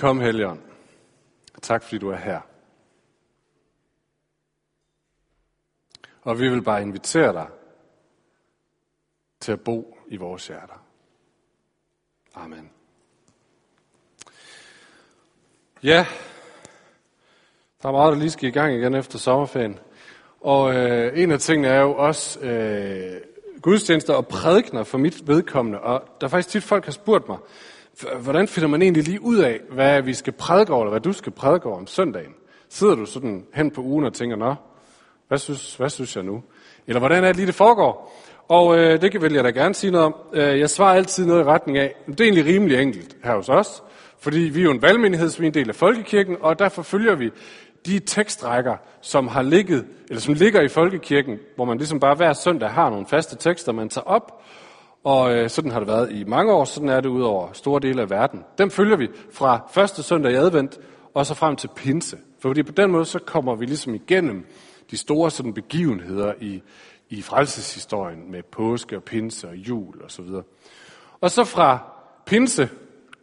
Kom, Helion. Tak, fordi du er her. Og vi vil bare invitere dig til at bo i vores hjerter. Amen. Ja, der er meget, der lige skal i gang igen efter sommerferien. Og øh, en af tingene er jo også øh, gudstjenester og prædikner for mit vedkommende. Og der er faktisk tit folk, har spurgt mig, hvordan finder man egentlig lige ud af, hvad vi skal prædike over, eller hvad du skal prædike over om søndagen? Sidder du sådan hen på ugen og tænker, nå, hvad synes, hvad synes jeg nu? Eller hvordan er det lige, det foregår? Og øh, det vil jeg da gerne sige noget om. Øh, jeg svarer altid noget i retning af, det er egentlig rimelig enkelt her hos os, fordi vi er jo en valgmenighed, som er en del af folkekirken, og derfor følger vi de tekstrækker, som har ligget, eller som ligger i folkekirken, hvor man ligesom bare hver søndag har nogle faste tekster, man tager op, og øh, sådan har det været i mange år, sådan er det ud over store dele af verden. Dem følger vi fra første søndag i advent, og så frem til pinse. Fordi på den måde, så kommer vi ligesom igennem de store sådan, begivenheder i, i frelseshistorien med påske og pinse og jul og så videre. Og så fra pinse,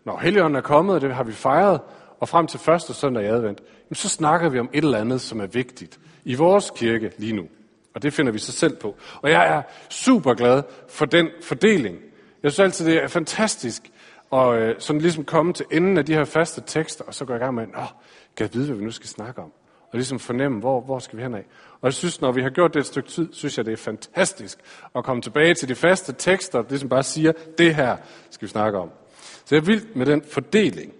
når Helligånden er kommet, og det har vi fejret, og frem til første søndag i advent, så snakker vi om et eller andet, som er vigtigt i vores kirke lige nu. Og det finder vi så selv på. Og jeg er super glad for den fordeling. Jeg synes altid, det er fantastisk at øh, sådan ligesom komme til enden af de her faste tekster, og så gå i gang med, åh, kan jeg vide, hvad vi nu skal snakke om? Og ligesom fornemme, hvor, hvor skal vi hen af? Og jeg synes, når vi har gjort det et stykke tid, synes jeg, det er fantastisk at komme tilbage til de faste tekster, og ligesom bare siger, det her skal vi snakke om. Så jeg er vild med den fordeling.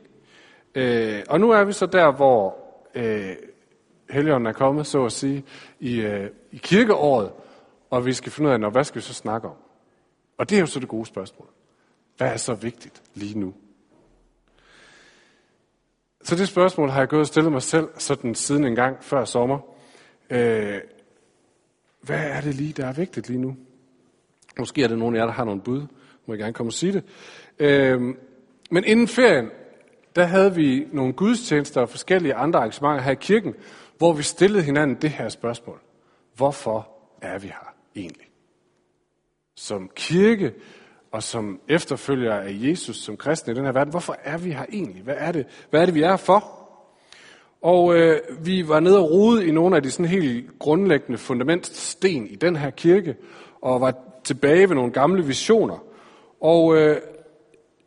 Øh, og nu er vi så der, hvor øh, Helligånden er kommet, så at sige, i, øh, i kirkeåret, og vi skal finde ud af, når, hvad skal vi så snakke om? Og det er jo så det gode spørgsmål. Hvad er så vigtigt lige nu? Så det spørgsmål har jeg gået og stillet mig selv sådan siden en gang før sommer. Øh, hvad er det lige, der er vigtigt lige nu? Måske er det nogen af jer, der har nogle bud. Må jeg gerne komme og sige det. Øh, men inden ferien, der havde vi nogle gudstjenester og forskellige andre arrangementer her i kirken, hvor vi stillede hinanden det her spørgsmål. Hvorfor er vi her egentlig? Som kirke og som efterfølger af Jesus, som kristne i den her verden, hvorfor er vi her egentlig? Hvad er det, Hvad er det vi er for? Og øh, vi var nede og rode i nogle af de sådan helt grundlæggende fundamentsten i den her kirke, og var tilbage ved nogle gamle visioner. Og øh,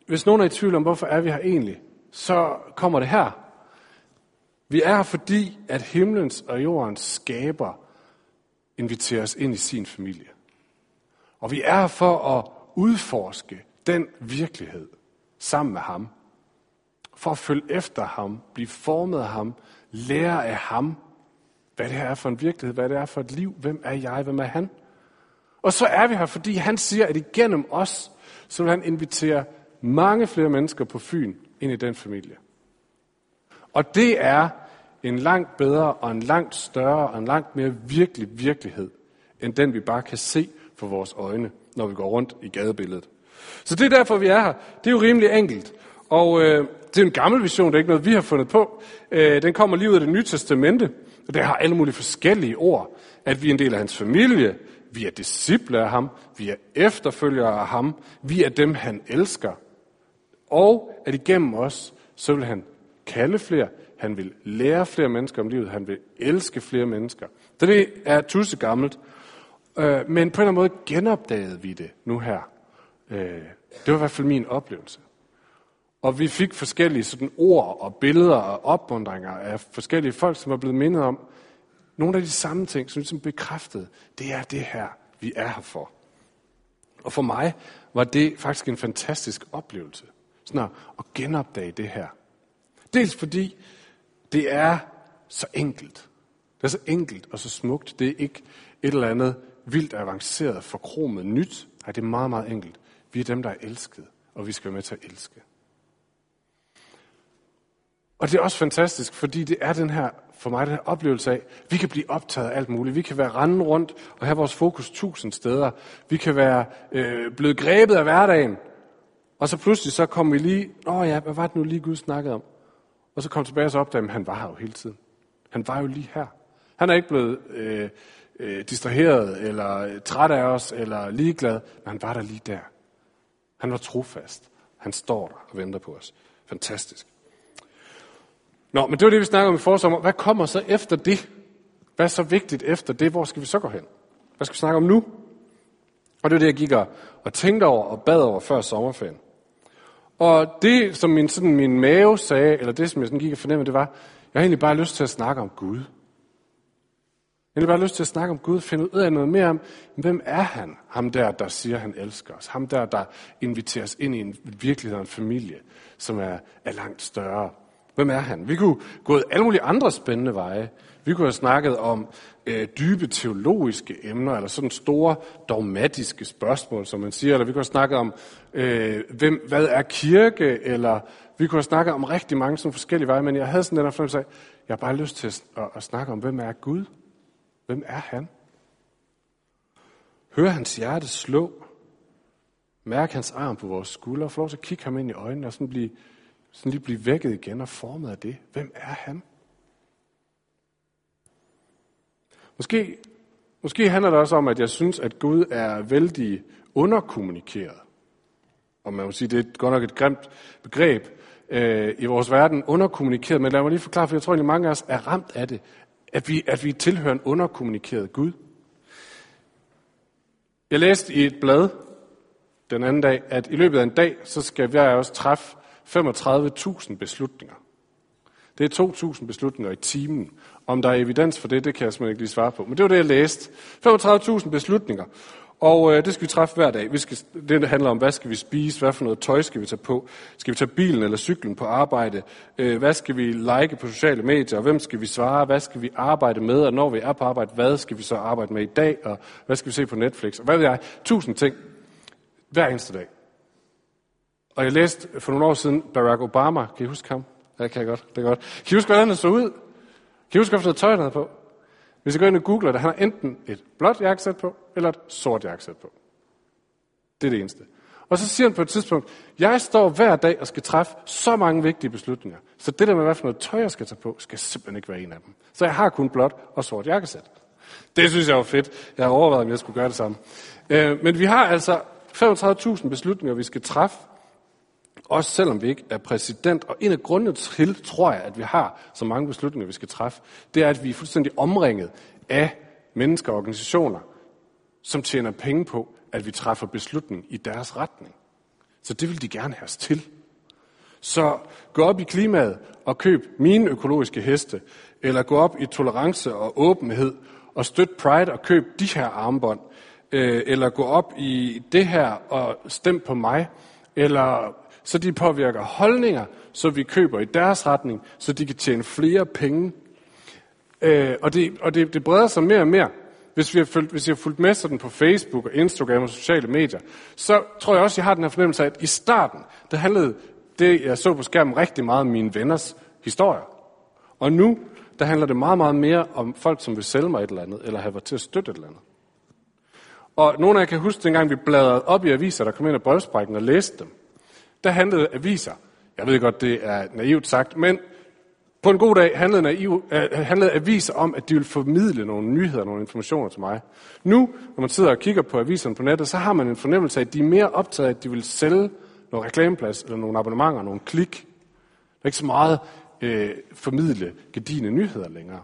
hvis nogen er i tvivl om, hvorfor er vi her egentlig, så kommer det her. Vi er her, fordi at himlens og jordens skaber inviterer os ind i sin familie. Og vi er her for at udforske den virkelighed sammen med ham. For at følge efter ham, blive formet af ham, lære af ham, hvad det her er for en virkelighed, hvad det er for et liv, hvem er jeg, hvem er han. Og så er vi her, fordi han siger, at igennem os, så vil han invitere mange flere mennesker på Fyn ind i den familie. Og det er en langt bedre og en langt større og en langt mere virkelig virkelighed, end den vi bare kan se for vores øjne, når vi går rundt i gadebilledet. Så det er derfor, vi er her. Det er jo rimelig enkelt. Og øh, det er en gammel vision, det er ikke noget, vi har fundet på. Øh, den kommer lige ud af det nye testamente, og det har alle mulige forskellige ord. At vi er en del af hans familie, vi er disciple af ham, vi er efterfølgere af ham, vi er dem, han elsker. Og at igennem os, så vil han kalde flere, han vil lære flere mennesker om livet. Han vil elske flere mennesker. Så det er tusse gammelt. Øh, men på en eller anden måde genopdagede vi det nu her. Øh, det var i hvert fald min oplevelse. Og vi fik forskellige sådan ord og billeder og opmundringer af forskellige folk, som var blevet mindet om nogle af de samme ting, som ligesom bekræftede, det er det her, vi er her for. Og for mig var det faktisk en fantastisk oplevelse. Sådan at genopdage det her. Dels fordi det er så enkelt. Det er så enkelt og så smukt. Det er ikke et eller andet vildt avanceret, forkromet nyt. Nej, det er meget, meget enkelt. Vi er dem, der er elsket, og vi skal være med til at elske. Og det er også fantastisk, fordi det er den her, for mig den her oplevelse af, vi kan blive optaget af alt muligt. Vi kan være rende rundt og have vores fokus tusind steder. Vi kan være øh, blevet grebet af hverdagen. Og så pludselig så kommer vi lige, åh ja, hvad var det nu lige Gud snakkede om? Og så kom tilbage og så opdagede, at han var her jo hele tiden. Han var jo lige her. Han er ikke blevet øh, øh, distraheret, eller øh, træt af os, eller ligeglad, men han var der lige der. Han var trofast. Han står der og venter på os. Fantastisk. Nå, men det var det, vi snakkede om i forsommer. Hvad kommer så efter det? Hvad er så vigtigt efter det? Hvor skal vi så gå hen? Hvad skal vi snakke om nu? Og det var det, jeg gik og tænkte over og bad over før sommerferien. Og det, som min, sådan, min mave sagde, eller det, som jeg sådan gik og fornemmede, det var, jeg har egentlig bare lyst til at snakke om Gud. Jeg har bare lyst til at snakke om Gud, finde ud af noget mere om, hvem er han? Ham der, der siger, han elsker os. Ham der, der inviterer os ind i en virkelighed og en familie, som er, er langt større. Hvem er han? Vi kunne gå alle mulige andre spændende veje. Vi kunne have snakket om øh, dybe teologiske emner, eller sådan store dogmatiske spørgsmål, som man siger. Eller vi kunne have snakket om, øh, hvem, hvad er kirke? Eller vi kunne have snakket om rigtig mange sådan forskellige veje. Men jeg havde sådan den her fornemmelse af, jeg har bare lyst til at, at, at snakke om, hvem er Gud? Hvem er han? Hør hans hjerte slå. Mærk hans arm på vores skuldre. Få lov til at kigge ham ind i øjnene og sådan, blive, sådan lige blive vækket igen og formet af det. Hvem er han? Måske, måske handler det også om, at jeg synes, at Gud er vældig underkommunikeret. Og man må sige, det er godt nok et grimt begreb øh, i vores verden, underkommunikeret. Men lad mig lige forklare, for jeg tror egentlig, mange af os er ramt af det at vi, at vi tilhører en underkommunikeret Gud. Jeg læste i et blad den anden dag, at i løbet af en dag, så skal vi også træffe 35.000 beslutninger. Det er 2.000 beslutninger i timen. Om der er evidens for det, det kan jeg simpelthen ikke lige svare på. Men det var det, jeg læste. 35.000 beslutninger. Og øh, det skal vi træffe hver dag. Vi skal, det handler om, hvad skal vi spise, hvad for noget tøj skal vi tage på, skal vi tage bilen eller cyklen på arbejde, øh, hvad skal vi like på sociale medier, og hvem skal vi svare, hvad skal vi arbejde med, og når vi er på arbejde, hvad skal vi så arbejde med i dag, og hvad skal vi se på Netflix, og hvad ved jeg, tusind ting hver eneste dag. Og jeg læste for nogle år siden Barack Obama, kan I huske ham? Ja, det kan jeg godt, det er godt. Kan I huske, hvordan han så ud? Kan I huske, hvad for tøj han havde på? Hvis I går ind og googler det, han har enten et blåt jakkesæt på, eller et sort jakkesæt på. Det er det eneste. Og så siger han på et tidspunkt, jeg står hver dag og skal træffe så mange vigtige beslutninger, så det der med, hvad for noget tøj jeg skal tage på, skal simpelthen ikke være en af dem. Så jeg har kun blåt og sort jakkesæt. Det synes jeg var fedt. Jeg har overvejet, om jeg skulle gøre det samme. Øh, men vi har altså 35.000 beslutninger, vi skal træffe også selvom vi ikke er præsident. Og en af grundene til, tror jeg, at vi har så mange beslutninger, vi skal træffe, det er, at vi er fuldstændig omringet af mennesker og organisationer, som tjener penge på, at vi træffer beslutning i deres retning. Så det vil de gerne have os til. Så gå op i klimaet og køb mine økologiske heste, eller gå op i tolerance og åbenhed og støt Pride og køb de her armbånd, øh, eller gå op i det her og stem på mig, eller så de påvirker holdninger, så vi køber i deres retning, så de kan tjene flere penge. Øh, og det, og det, det breder sig mere og mere. Hvis vi, har fulgt, hvis I har fulgt med sådan på Facebook og Instagram og sociale medier, så tror jeg også, at jeg har den her fornemmelse af, at i starten, der handlede det, jeg så på skærmen, rigtig meget om mine venners historier. Og nu, der handler det meget, meget mere om folk, som vil sælge mig et eller andet, eller have været til at støtte et eller andet. Og nogle af jer kan huske, dengang vi bladrede op i aviser, der kom ind af brevsprækken og læste dem der handlede aviser. Jeg ved godt, det er naivt sagt, men på en god dag handlede, naiv, uh, handlede aviser om, at de ville formidle nogle nyheder, nogle informationer til mig. Nu, når man sidder og kigger på aviserne på nettet, så har man en fornemmelse af, at de er mere optaget af, at de vil sælge noget reklameplads, eller nogle abonnementer, nogle klik. Der er ikke så meget uh, formidle gedigende nyheder længere.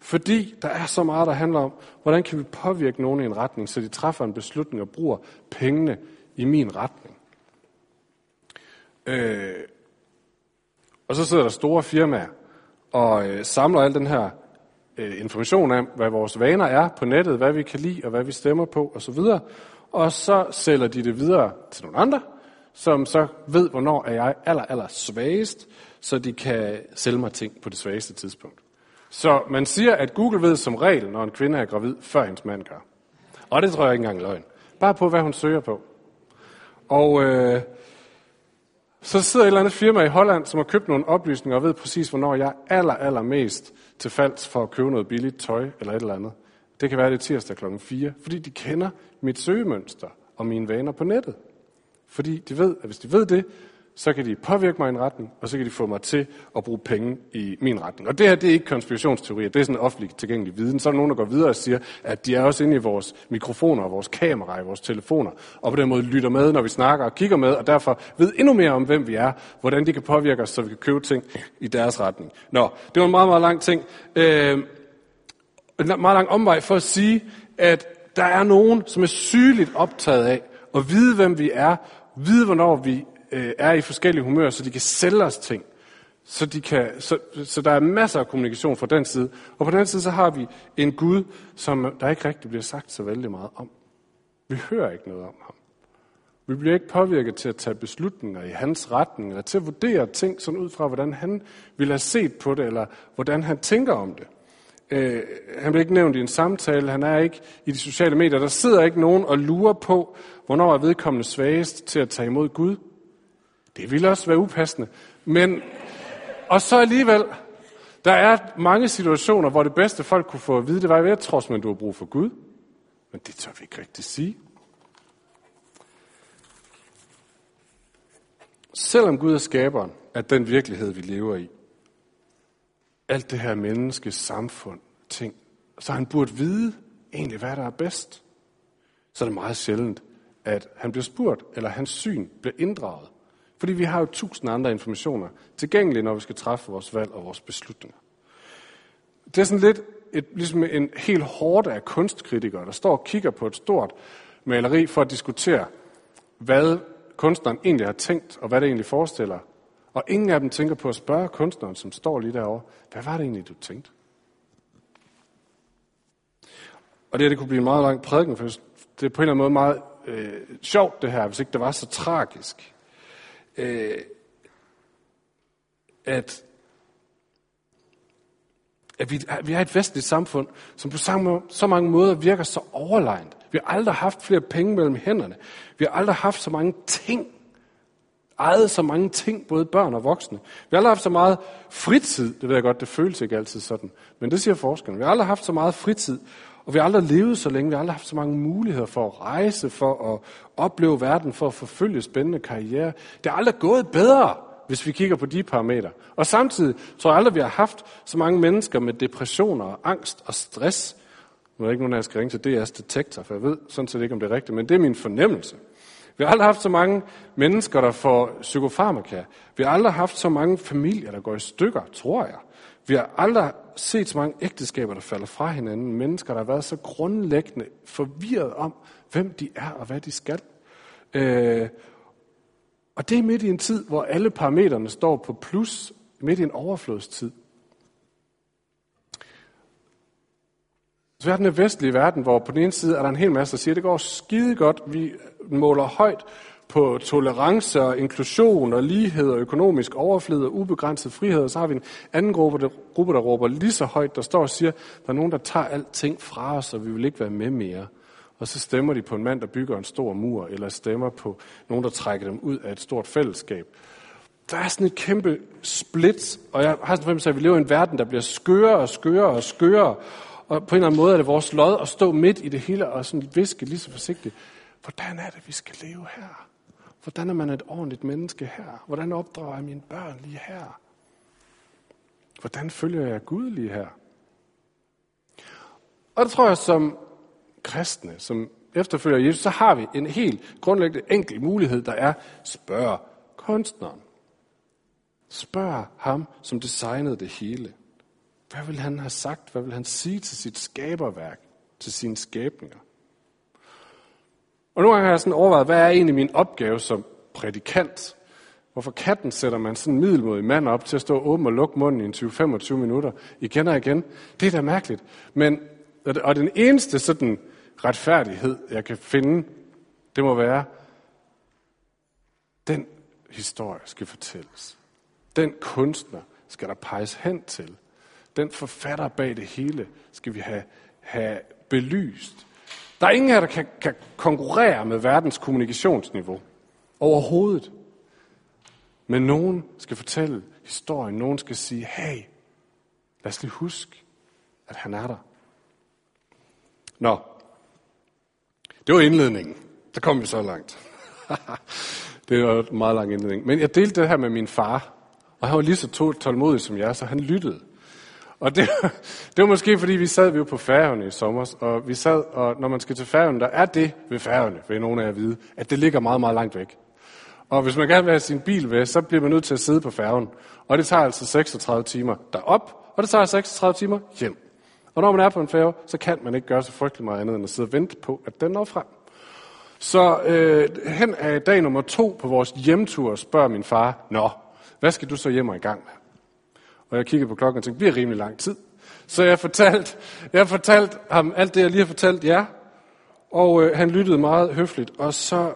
Fordi der er så meget, der handler om, hvordan kan vi påvirke nogen i en retning, så de træffer en beslutning og bruger pengene i min retning. Øh, og så sidder der store firmaer og øh, samler al den her øh, information om, hvad vores vaner er på nettet, hvad vi kan lide og hvad vi stemmer på osv. Og så sælger de det videre til nogle andre, som så ved, hvornår er jeg aller, aller svagest, så de kan sælge mig ting på det svageste tidspunkt. Så man siger, at Google ved som regel, når en kvinde er gravid, før hendes mand gør. Og det tror jeg ikke engang er løgn. Bare på, hvad hun søger på. Og øh, så sidder et eller andet firma i Holland, som har købt nogle oplysninger og ved præcis, hvornår jeg er aller, aller mest til falds for at købe noget billigt tøj eller et eller andet. Det kan være, det er tirsdag klokken 4, fordi de kender mit søgemønster og mine vaner på nettet. Fordi de ved, at hvis de ved det, så kan de påvirke mig i en retning, og så kan de få mig til at bruge penge i min retning. Og det her, det er ikke konspirationsteorier, det er sådan en offentlig tilgængelig viden. Så er der nogen, der går videre og siger, at de er også inde i vores mikrofoner og vores kameraer vores telefoner, og på den måde lytter med, når vi snakker og kigger med, og derfor ved endnu mere om, hvem vi er, hvordan de kan påvirke os, så vi kan købe ting i deres retning. Nå, det var en meget, meget lang ting. Øh, en meget lang omvej for at sige, at der er nogen, som er sygeligt optaget af at vide, hvem vi er, vide, hvornår vi øh, er i forskellige humører, så de kan sælge os ting. Så, de kan, så, så der er masser af kommunikation fra den side. Og på den side, så har vi en Gud, som der ikke rigtig bliver sagt så vældig meget om. Vi hører ikke noget om ham. Vi bliver ikke påvirket til at tage beslutninger i hans retning, eller til at vurdere ting sådan ud fra, hvordan han ville have set på det, eller hvordan han tænker om det. Øh, han bliver ikke nævnt i en samtale, han er ikke i de sociale medier. Der sidder ikke nogen og lurer på, hvornår er vedkommende svagest til at tage imod Gud. Det ville også være upassende. Men, og så alligevel, der er mange situationer, hvor det bedste folk kunne få at vide, det var, at jeg tror, at du har brug for Gud. Men det tør vi ikke rigtig sige. Selvom Gud er skaberen af den virkelighed, vi lever i, alt det her menneske, samfund, ting, så han burde vide egentlig, hvad der er bedst. Så er det meget sjældent, at han bliver spurgt, eller hans syn bliver inddraget. Fordi vi har jo tusind andre informationer tilgængelige, når vi skal træffe vores valg og vores beslutninger. Det er sådan lidt et, ligesom en helt hårde af kunstkritikere, der står og kigger på et stort maleri for at diskutere, hvad kunstneren egentlig har tænkt, og hvad det egentlig forestiller. Og ingen af dem tænker på at spørge kunstneren, som står lige derovre, hvad var det egentlig, du tænkte? Og det her, det kunne blive en meget lang prædiken, for det er på en eller anden måde meget øh, sjovt det her, hvis ikke det var så tragisk øh, at, at vi, vi har et vestligt samfund, som på samme, så mange måder virker så overlegnet. Vi har aldrig haft flere penge mellem hænderne. Vi har aldrig haft så mange ting, ejet så mange ting, både børn og voksne. Vi har aldrig haft så meget fritid, det ved jeg godt, det føles ikke altid sådan, men det siger forskerne. Vi har aldrig haft så meget fritid, og vi har aldrig levet så længe. Vi har aldrig haft så mange muligheder for at rejse, for at opleve verden, for at forfølge spændende karriere. Det har aldrig gået bedre, hvis vi kigger på de parametre. Og samtidig tror jeg aldrig, vi har haft så mange mennesker med depressioner og angst og stress. Nu er der ikke nogen af jer, skal ringe til DR's detektor, for jeg ved sådan set ikke, om det er rigtigt, men det er min fornemmelse. Vi har aldrig haft så mange mennesker, der får psykofarmaka. Vi har aldrig haft så mange familier, der går i stykker, tror jeg. Vi har aldrig set så mange ægteskaber, der falder fra hinanden. Mennesker, der har været så grundlæggende forvirret om, hvem de er og hvad de skal. Øh, og det er midt i en tid, hvor alle parametrene står på plus, midt i en overflodstid. Så vi har den vestlige verden, hvor på den ene side er der en hel masse, der siger, at det går skide godt, vi måler højt på tolerance og inklusion og lighed og økonomisk overflod og ubegrænset frihed. Og så har vi en anden gruppe der, gruppe, der råber lige så højt, der står og siger, der er nogen, der tager alting fra os, og vi vil ikke være med mere. Og så stemmer de på en mand, der bygger en stor mur, eller stemmer på nogen, der trækker dem ud af et stort fællesskab. Der er sådan et kæmpe split, og jeg har sådan fornemmelse af, at vi lever i en verden, der bliver skøre og skøre og skøre. Og på en eller anden måde er det vores lod at stå midt i det hele og sådan viske lige så forsigtigt. Hvordan er det, vi skal leve her? Hvordan er man et ordentligt menneske her? Hvordan opdrager jeg mine børn lige her? Hvordan følger jeg Gud lige her? Og det tror jeg, som kristne, som efterfølger Jesus, så har vi en helt grundlæggende enkel mulighed, der er, spørg kunstneren. Spørg ham, som designede det hele. Hvad vil han have sagt? Hvad vil han sige til sit skaberværk, til sine skabninger? Og nogle gange har jeg sådan overvejet, hvad er egentlig min opgave som prædikant? Hvorfor katten sætter man sådan en middelmodig mand op til at stå åben og lukke munden i 20-25 minutter igen og igen? Det er da mærkeligt. Men, og den eneste sådan retfærdighed, jeg kan finde, det må være, den historie skal fortælles. Den kunstner skal der peges hen til. Den forfatter bag det hele skal vi have, have belyst. Der er ingen her, der kan, kan konkurrere med verdens kommunikationsniveau. Overhovedet. Men nogen skal fortælle historien. Nogen skal sige, hey, lad os lige huske, at han er der. Nå, det var indledningen. Så kom vi så langt. Det var en meget lang indledning. Men jeg delte det her med min far, og han var lige så tålmodig som jeg, så han lyttede. Og det, det var måske, fordi vi sad vi jo på færgerne i sommer, og vi sad, og når man skal til færgerne, der er det ved færgerne, vil nogen af jer vide, at det ligger meget, meget langt væk. Og hvis man gerne vil have sin bil ved, så bliver man nødt til at sidde på færgen. Og det tager altså 36 timer derop, og det tager 36 timer hjem. Og når man er på en færge, så kan man ikke gøre så frygtelig meget andet, end at sidde og vente på, at den når frem. Så øh, hen af dag nummer to på vores hjemtur spørger min far, Nå, hvad skal du så hjem og i gang med? Og jeg kiggede på klokken og tænkte, det bliver rimelig lang tid. Så jeg fortalte, jeg fortalte ham alt det, jeg lige har fortalt jer. Og øh, han lyttede meget høfligt, og så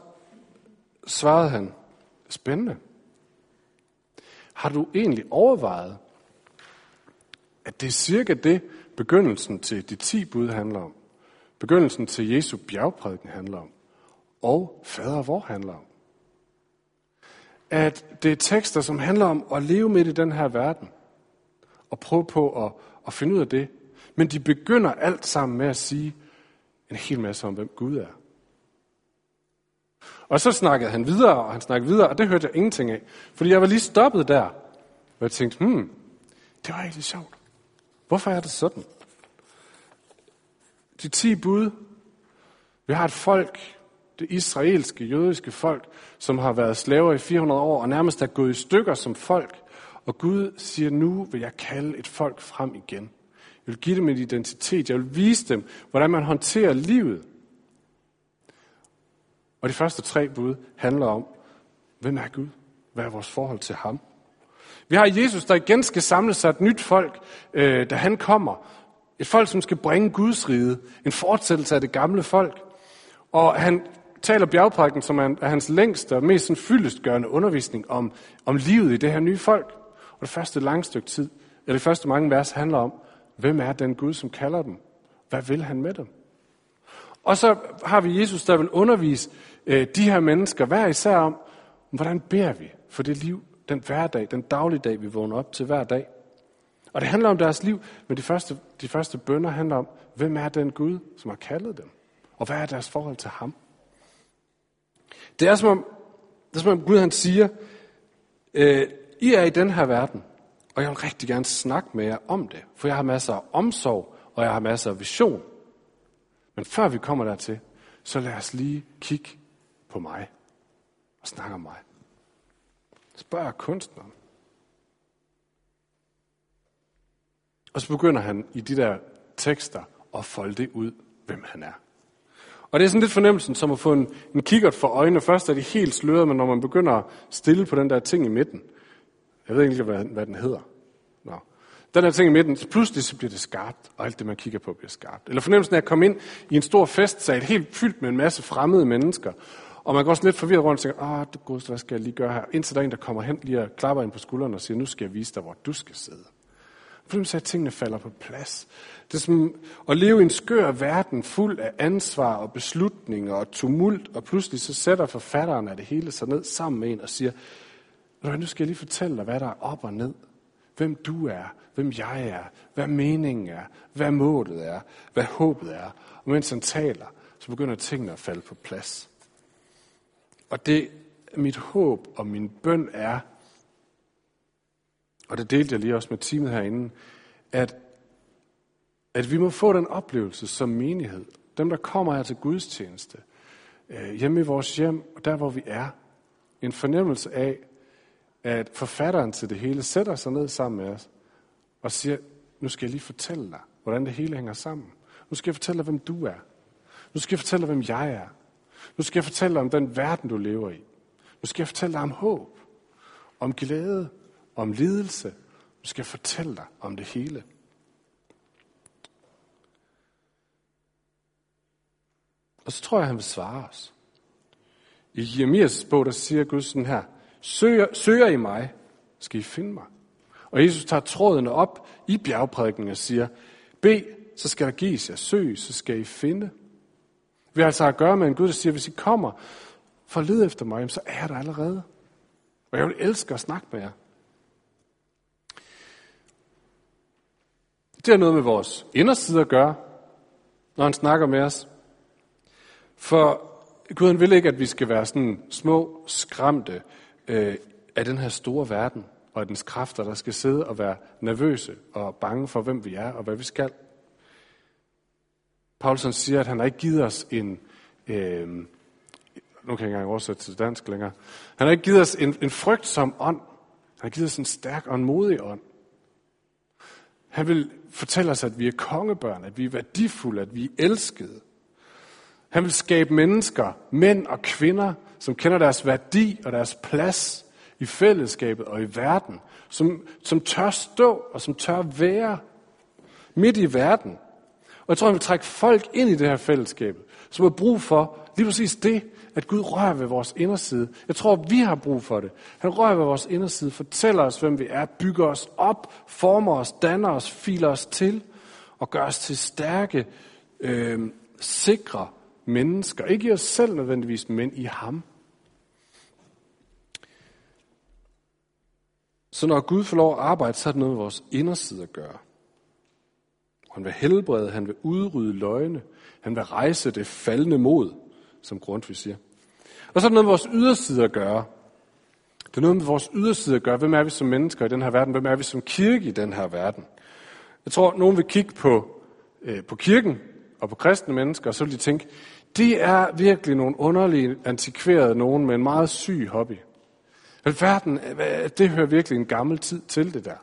svarede han, spændende. Har du egentlig overvejet, at det er cirka det, begyndelsen til de ti bud handler om? Begyndelsen til Jesu bjergprædiken handler om? Og fader hvor handler om? At det er tekster, som handler om at leve midt i den her verden – og prøve på at, at finde ud af det. Men de begynder alt sammen med at sige en hel masse om, hvem Gud er. Og så snakkede han videre, og han snakkede videre, og det hørte jeg ingenting af. Fordi jeg var lige stoppet der, og jeg tænkte, hmm, det var egentlig sjovt. Hvorfor er det sådan? De ti bud. Vi har et folk, det israelske, jødiske folk, som har været slaver i 400 år, og nærmest er gået i stykker som folk. Og Gud siger, nu vil jeg kalde et folk frem igen. Jeg vil give dem en identitet. Jeg vil vise dem, hvordan man håndterer livet. Og de første tre bud handler om, hvem er Gud? Hvad er vores forhold til ham? Vi har Jesus, der igen skal samle sig et nyt folk, øh, da han kommer. Et folk, som skal bringe Guds rige. En fortsættelse af det gamle folk. Og han taler bjergprækken, som er hans længste og mest fyldestgørende undervisning om, om livet i det her nye folk. Det første lange stykke tid, eller det første mange vers, handler om, hvem er den Gud, som kalder dem? Hvad vil han med dem? Og så har vi Jesus, der vil undervise øh, de her mennesker hver især om, hvordan beder vi for det liv, den hverdag, den dagligdag, vi vågner op til hver dag. Og det handler om deres liv, men de første, de første bønder handler om, hvem er den Gud, som har kaldet dem? Og hvad er deres forhold til ham? Det er som om, det er som om Gud han siger, øh, i er i den her verden, og jeg vil rigtig gerne snakke med jer om det, for jeg har masser af omsorg, og jeg har masser af vision. Men før vi kommer dertil, så lad os lige kigge på mig og snakke om mig. Spørg kunstneren. Og så begynder han i de der tekster at folde det ud, hvem han er. Og det er sådan lidt fornemmelsen som at få en, en kikkert for øjnene. Først er de helt sløret, men når man begynder at stille på den der ting i midten, jeg ved ikke, hvad, hvad den hedder. Nå. Den her ting i midten, så pludselig så bliver det skarpt, og alt det, man kigger på, bliver skarpt. Eller fornemmelsen af at komme ind i en stor festsal, helt fyldt med en masse fremmede mennesker, og man går sådan lidt forvirret rundt og tænker, åh, det godeste, hvad skal jeg lige gøre her? Indtil der er en, der kommer hen lige og klapper ind på skulderen og siger, nu skal jeg vise dig, hvor du skal sidde. Fornemmelsen af, at tingene falder på plads. Det er som at leve i en skør verden, fuld af ansvar og beslutninger og tumult, og pludselig så sætter forfatteren af det hele sig ned sammen med en og siger, nu skal jeg lige fortælle dig, hvad der er op og ned. Hvem du er, hvem jeg er, hvad meningen er, hvad målet er, hvad håbet er. Og mens han taler, så begynder tingene at falde på plads. Og det mit håb og min bøn er, og det delte jeg lige også med teamet herinde, at, at vi må få den oplevelse som menighed. Dem, der kommer her til Guds tjeneste, øh, hjemme i vores hjem, og der hvor vi er, en fornemmelse af, at forfatteren til det hele sætter sig ned sammen med os og siger, nu skal jeg lige fortælle dig, hvordan det hele hænger sammen. Nu skal jeg fortælle dig, hvem du er. Nu skal jeg fortælle dig, hvem jeg er. Nu skal jeg fortælle dig om den verden, du lever i. Nu skal jeg fortælle dig om håb, om glæde, om lidelse. Nu skal jeg fortælle dig om det hele. Og så tror jeg, han vil svare os. I Jeremias bog, der siger Gud sådan her, Søger, søger I mig, skal I finde mig. Og Jesus tager trådene op i bjergprædiken og siger, bed, så skal der gives jer. Søg, så skal I finde. Vi har altså at gøre med en Gud, der siger, hvis I kommer for at lede efter mig, så er jeg der allerede. Og jeg vil elske at snakke med jer. Det har noget med vores inderside at gøre, når han snakker med os. For Gud han vil ikke, at vi skal være sådan små, skræmte øh, af den her store verden og af dens kræfter, der skal sidde og være nervøse og bange for, hvem vi er og hvad vi skal. Paulsen siger, at han har ikke givet os en, øh, nu kan jeg ikke engang oversætte til dansk længere, han har ikke givet os en, en frygtsom ånd, han har givet os en stærk og en modig ånd. Han vil fortælle os, at vi er kongebørn, at vi er værdifulde, at vi er elskede. Han vil skabe mennesker, mænd og kvinder, som kender deres værdi og deres plads i fællesskabet og i verden, som, som tør stå og som tør være midt i verden. Og jeg tror, han vil trække folk ind i det her fællesskab, som har brug for lige præcis det, at Gud rører ved vores inderside. Jeg tror, vi har brug for det. Han rører ved vores inderside, fortæller os, hvem vi er, bygger os op, former os, danner os, filer os til og gør os til stærke, øh, sikre mennesker. Ikke i os selv nødvendigvis, men i ham. Så når Gud får lov at arbejde, så er det noget med vores inderside at gøre. Han vil helbrede, han vil udrydde løgne, han vil rejse det faldende mod, som Grundtvig siger. Og så er det noget med vores yderside at gøre. Det er noget med vores yderside at gøre. Hvem er vi som mennesker i den her verden? Hvem er vi som kirke i den her verden? Jeg tror, nogen vil kigge på, øh, på kirken og på kristne mennesker, og så vil de tænke, de er virkelig nogle underlige, antikverede nogen med en meget syg hobby. Alverden, det hører virkelig en gammel tid til, det der.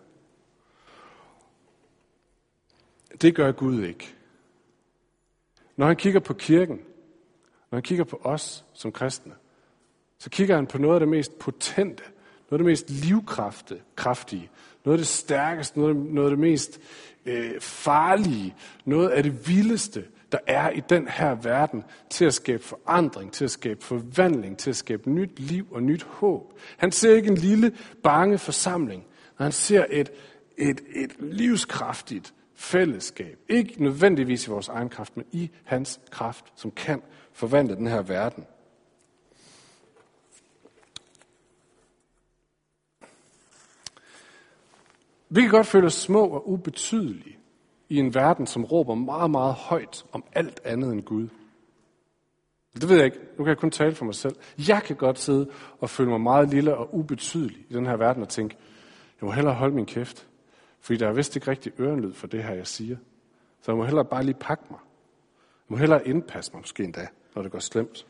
Det gør Gud ikke. Når han kigger på kirken, når han kigger på os som kristne, så kigger han på noget af det mest potente, noget af det mest livkraftige, noget af det stærkeste, noget af, noget af det mest øh, farlige, noget af det vildeste, der er i den her verden, til at skabe forandring, til at skabe forvandling, til at skabe nyt liv og nyt håb. Han ser ikke en lille, bange forsamling, når han ser et, et, et livskraftigt fællesskab. Ikke nødvendigvis i vores egen kraft, men i hans kraft, som kan forvandle den her verden. Vi kan godt føle os små og ubetydelige i en verden, som råber meget, meget højt om alt andet end Gud. Det ved jeg ikke. Nu kan jeg kun tale for mig selv. Jeg kan godt sidde og føle mig meget lille og ubetydelig i den her verden og tænke, jeg må hellere holde min kæft, fordi der er vist ikke rigtig ørenlyd for det her, jeg siger. Så jeg må hellere bare lige pakke mig. Jeg må hellere indpasse mig måske endda, når det går slemt.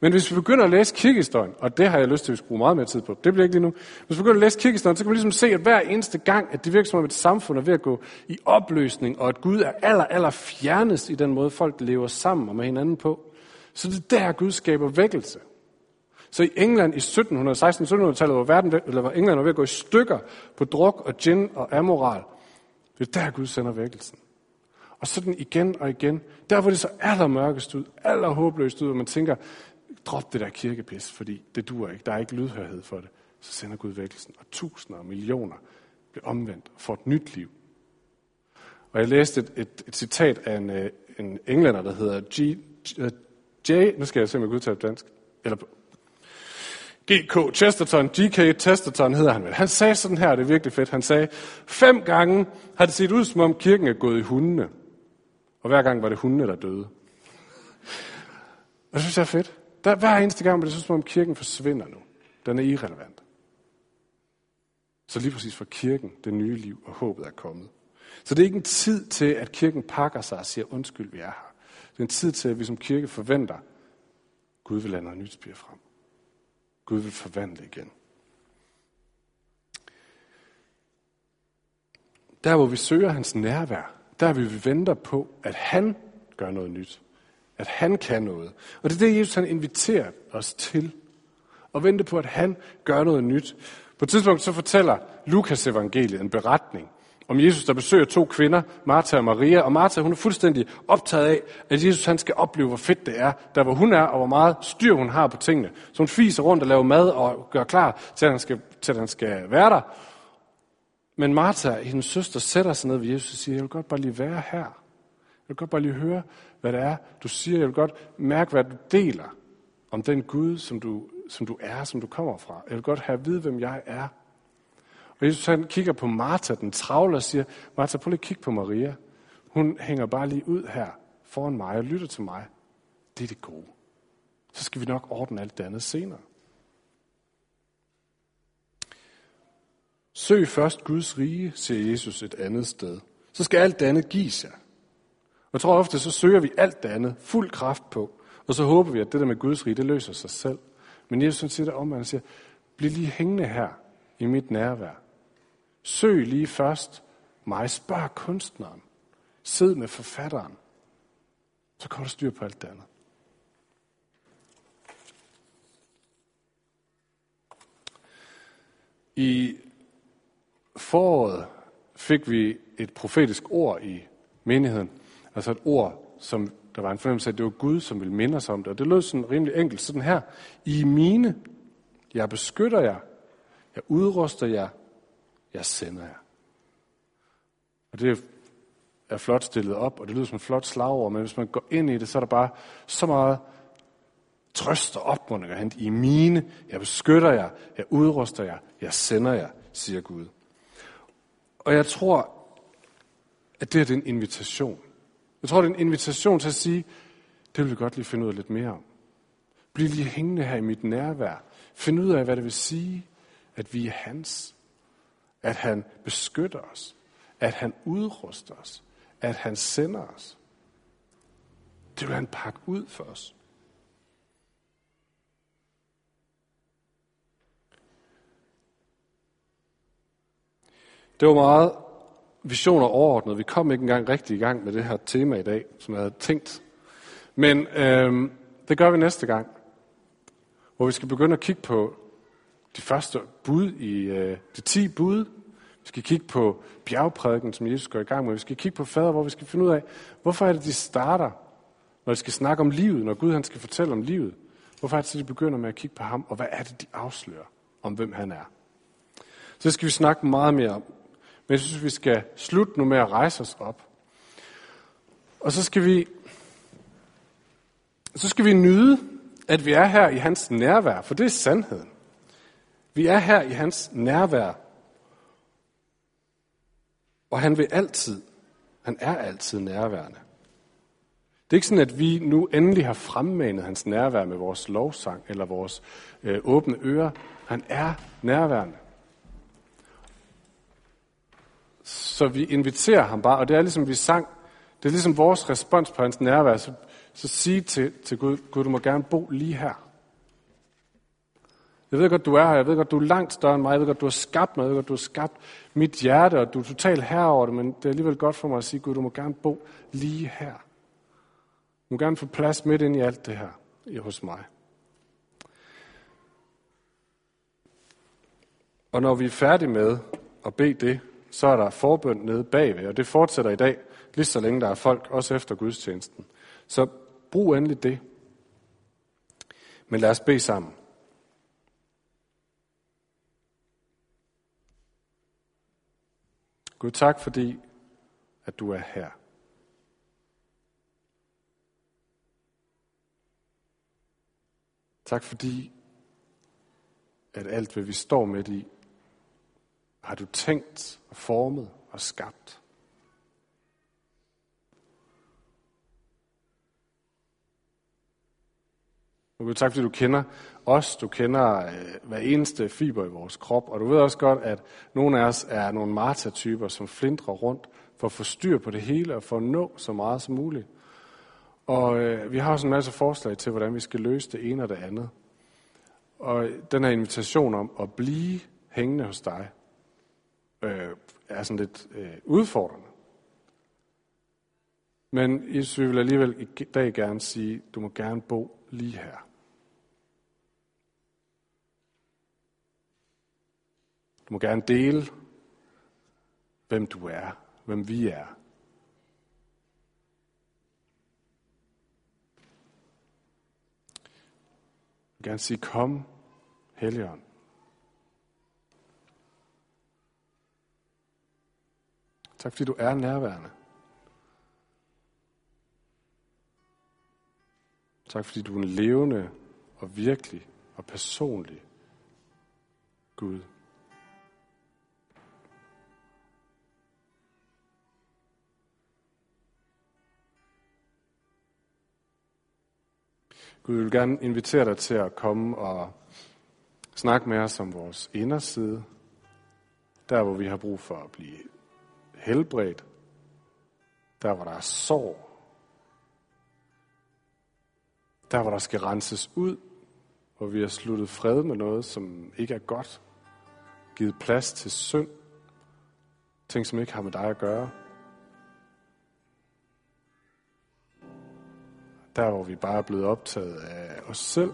Men hvis vi begynder at læse kirkehistorien, og det har jeg lyst til, at vi skal bruge meget mere tid på, det bliver ikke lige nu. Hvis vi begynder at læse kirkehistorien, så kan vi ligesom se, at hver eneste gang, at det virker som om et samfund er ved at gå i opløsning, og at Gud er aller, aller fjernest i den måde, folk lever sammen og med hinanden på. Så det er der, Gud skaber vækkelse. Så i England i 1716-1700-tallet, hvor, verden, eller hvor England var ved at gå i stykker på druk og gin og amoral, det er der, Gud sender vækkelsen. Og sådan igen og igen, der hvor det så allermørkest ud, allerhåbløst ud, og man tænker, drop det der kirkepis, fordi det duer ikke. Der er ikke lydhørhed for det. Så sender Gud vækkelsen, og tusinder og millioner bliver omvendt og får et nyt liv. Og jeg læste et, et, et citat af en, øh, en englænder, der hedder G, J, nu skal jeg se, om jeg kan udtale dansk, eller G.K. Chesterton, G.K. Chesterton hedder han vel. Han sagde sådan her, det er virkelig fedt. Han sagde, fem gange har det set ud, som om kirken er gået i hundene. Og hver gang var det hundene, der døde. Og det synes jeg er fedt. Der, hver eneste gang, det så som om kirken forsvinder nu. Den er irrelevant. Så lige præcis for kirken, det nye liv og håbet er kommet. Så det er ikke en tid til, at kirken pakker sig og siger, undskyld, vi er her. Det er en tid til, at vi som kirke forventer, Gud vil lade noget nyt spire frem. Gud vil forvandle igen. Der, hvor vi søger hans nærvær, der vil vi venter på, at han gør noget nyt. At han kan noget. Og det er det, Jesus han inviterer os til. Og vente på, at han gør noget nyt. På et tidspunkt så fortæller Lukas evangeliet en beretning om Jesus, der besøger to kvinder, Martha og Maria. Og Martha, hun er fuldstændig optaget af, at Jesus han skal opleve, hvor fedt det er, der hvor hun er, og hvor meget styr hun har på tingene. Så hun fiser rundt og laver mad og gør klar til, at han skal, til, at han skal være der. Men Martha, hendes søster, sætter sig ned ved Jesus og siger, jeg vil godt bare lige være her. Jeg vil godt bare lige høre, hvad det er, du siger. Jeg vil godt mærke, hvad du deler om den Gud, som du, som du er, som du kommer fra. Jeg vil godt have at vide, hvem jeg er. Og Jesus han kigger på Martha, den travle, og siger, Martha, prøv lige at kigge på Maria. Hun hænger bare lige ud her foran mig og lytter til mig. Det er det gode. Så skal vi nok ordne alt det andet senere. Søg først Guds rige, siger Jesus et andet sted. Så skal alt det andet gives jer. Jeg tror ofte, så søger vi alt det andet fuld kraft på, og så håber vi, at det der med Guds rige, det løser sig selv. Men Jesus siger der om, han siger, bliv lige hængende her i mit nærvær. Søg lige først mig, spørg kunstneren. Sid med forfatteren. Så kommer du styr på alt det andet. I foråret fik vi et profetisk ord i menigheden. Altså et ord, som der var en fornemmelse af, at det var Gud, som ville minde os om det. Og det lød sådan rimelig enkelt, sådan her. I mine, jeg beskytter jer, jeg udruster jer, jeg sender jer. Og det er flot stillet op, og det lyder som en flot slagord, men hvis man går ind i det, så er der bare så meget trøst og opmuntring at I mine, jeg beskytter jer, jeg udruster jer, jeg sender jer, siger Gud. Og jeg tror, at det er en invitation. Jeg tror, det er en invitation til at sige, det vil vi godt lige finde ud af lidt mere om. Bliv lige hængende her i mit nærvær. Find ud af, hvad det vil sige, at vi er hans. At han beskytter os. At han udruster os. At han sender os. Det vil han pakke ud for os. Det var meget visioner overordnet. Vi kom ikke engang rigtig i gang med det her tema i dag, som jeg havde tænkt. Men øh, det gør vi næste gang, hvor vi skal begynde at kigge på de første bud i øh, de ti bud. Vi skal kigge på bjergprædiken, som Jesus går i gang med. Vi skal kigge på fader, hvor vi skal finde ud af, hvorfor er det, de starter, når de skal snakke om livet, når Gud han skal fortælle om livet. Hvorfor er det, så de begynder med at kigge på ham, og hvad er det, de afslører om, hvem han er. Så det skal vi snakke meget mere om. Men jeg synes, vi skal slutte nu med at rejse os op. Og så skal vi, så skal vi nyde, at vi er her i hans nærvær, for det er sandheden. Vi er her i hans nærvær. Og han vil altid, han er altid nærværende. Det er ikke sådan, at vi nu endelig har fremmanet hans nærvær med vores lovsang eller vores øh, åbne ører. Han er nærværende. Så vi inviterer ham bare, og det er ligesom vi sang, det er ligesom vores respons på hans nærvær, så, så sige til, til Gud, Gud, du må gerne bo lige her. Jeg ved godt, du er her, jeg ved godt, du er langt større end mig, jeg ved godt, du har skabt mig, jeg ved godt, du har skabt mit hjerte, og du er totalt herover det, men det er alligevel godt for mig at sige, Gud, du må gerne bo lige her. Du må gerne få plads midt ind i alt det her hos mig. Og når vi er færdige med at bede det, så er der forbøn nede bagved, og det fortsætter i dag, lige så længe der er folk, også efter gudstjenesten. Så brug endelig det. Men lad os bede sammen. Gud, tak fordi, at du er her. Tak fordi, at alt, hvad vi står midt i, har du tænkt og formet og skabt. Og Gud, tak fordi du kender os, du kender øh, hver eneste fiber i vores krop, og du ved også godt, at nogle af os er nogle Marta-typer, som flindrer rundt for at få styr på det hele og for at nå så meget som muligt. Og øh, vi har også en masse forslag til, hvordan vi skal løse det ene og det andet. Og den her invitation om at blive hængende hos dig, øh, er sådan lidt øh, udfordrende. Men Jesus vil alligevel i dag gerne sige, du må gerne bo lige her. Du må gerne dele, hvem du er, hvem vi er. Du må gerne sige, kom, Helligånd. Tak fordi du er nærværende. Tak fordi du er en levende og virkelig og personlig Gud. Gud vil gerne invitere dig til at komme og snakke med os om vores inderside. Der, hvor vi har brug for at blive helbredt. Der, hvor der er sorg. Der, hvor der skal renses ud. Hvor vi har sluttet fred med noget, som ikke er godt. Givet plads til synd. Ting, som ikke har med dig at gøre. Der, hvor vi bare er blevet optaget af os selv.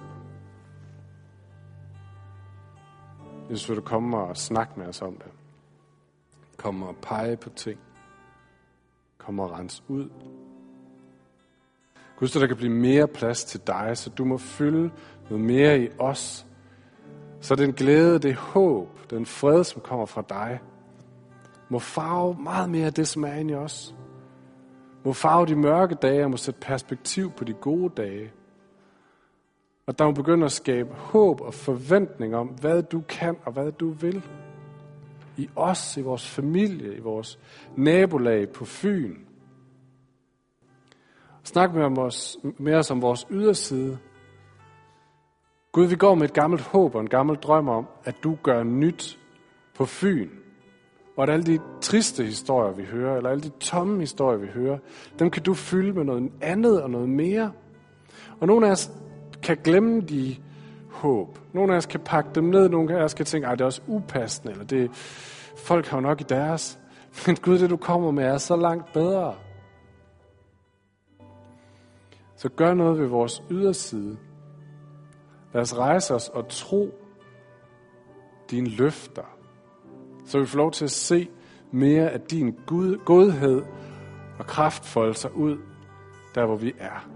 Hvis vil du komme og snakke med os om det kommer og pege på ting. Kom og rense ud. Gud, så der kan blive mere plads til dig, så du må fylde noget mere i os. Så den glæde, det håb, den fred, som kommer fra dig, må farve meget mere af det, som er inde i os. Må farve de mørke dage og må sætte perspektiv på de gode dage. Og der må begynde at skabe håb og forventning om, hvad du kan og hvad du vil. I os, i vores familie, i vores nabolag på Fyn. Snak med, om os, med os om vores yderside. Gud, vi går med et gammelt håb og en gammel drøm om, at du gør nyt på Fyn. Og at alle de triste historier, vi hører, eller alle de tomme historier, vi hører, dem kan du fylde med noget andet og noget mere. Og nogle af os kan glemme de håb. Nogle af os kan pakke dem ned, nogle af os kan tænke, at det er også upassende, eller det, folk har jo nok i deres. Men Gud, det du kommer med er så langt bedre. Så gør noget ved vores yderside. Lad os rejse os og tro dine løfter. Så vi får lov til at se mere af din godhed og kraft folde sig ud, der hvor vi er.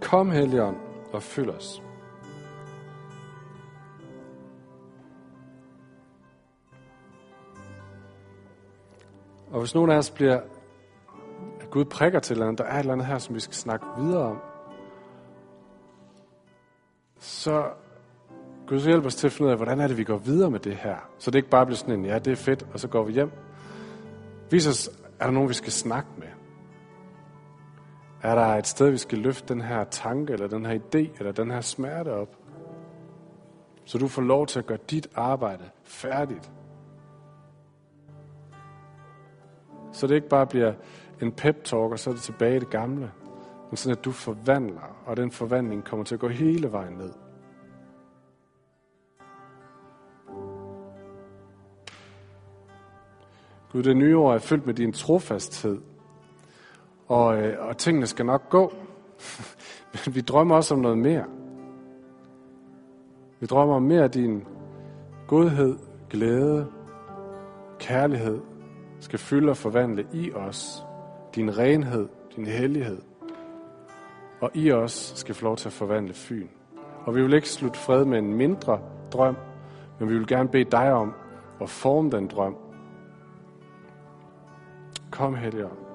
Kom, Helligånd, og fyld os. Og hvis nogen af os bliver, at Gud prikker til et eller andet, der er et eller andet her, som vi skal snakke videre om, så Gud så hjælp os til at finde ud af, hvordan er det, vi går videre med det her. Så det ikke bare bliver sådan en, ja, det er fedt, og så går vi hjem. Vis os, er der nogen, vi skal snakke med? Er der et sted, vi skal løfte den her tanke, eller den her idé, eller den her smerte op? Så du får lov til at gøre dit arbejde færdigt. Så det ikke bare bliver en pep-talk, og så er det tilbage i det gamle. Men sådan, at du forvandler, og den forvandling kommer til at gå hele vejen ned. Gud, det nye år er fyldt med din trofasthed. Og, øh, og tingene skal nok gå. Men vi drømmer også om noget mere. Vi drømmer om mere af din godhed, glæde, kærlighed skal fylde og forvandle i os. Din renhed, din hellighed. Og i os skal få lov til at forvandle Fyn. Og vi vil ikke slutte fred med en mindre drøm, men vi vil gerne bede dig om at forme den drøm. Kom, Helligånd.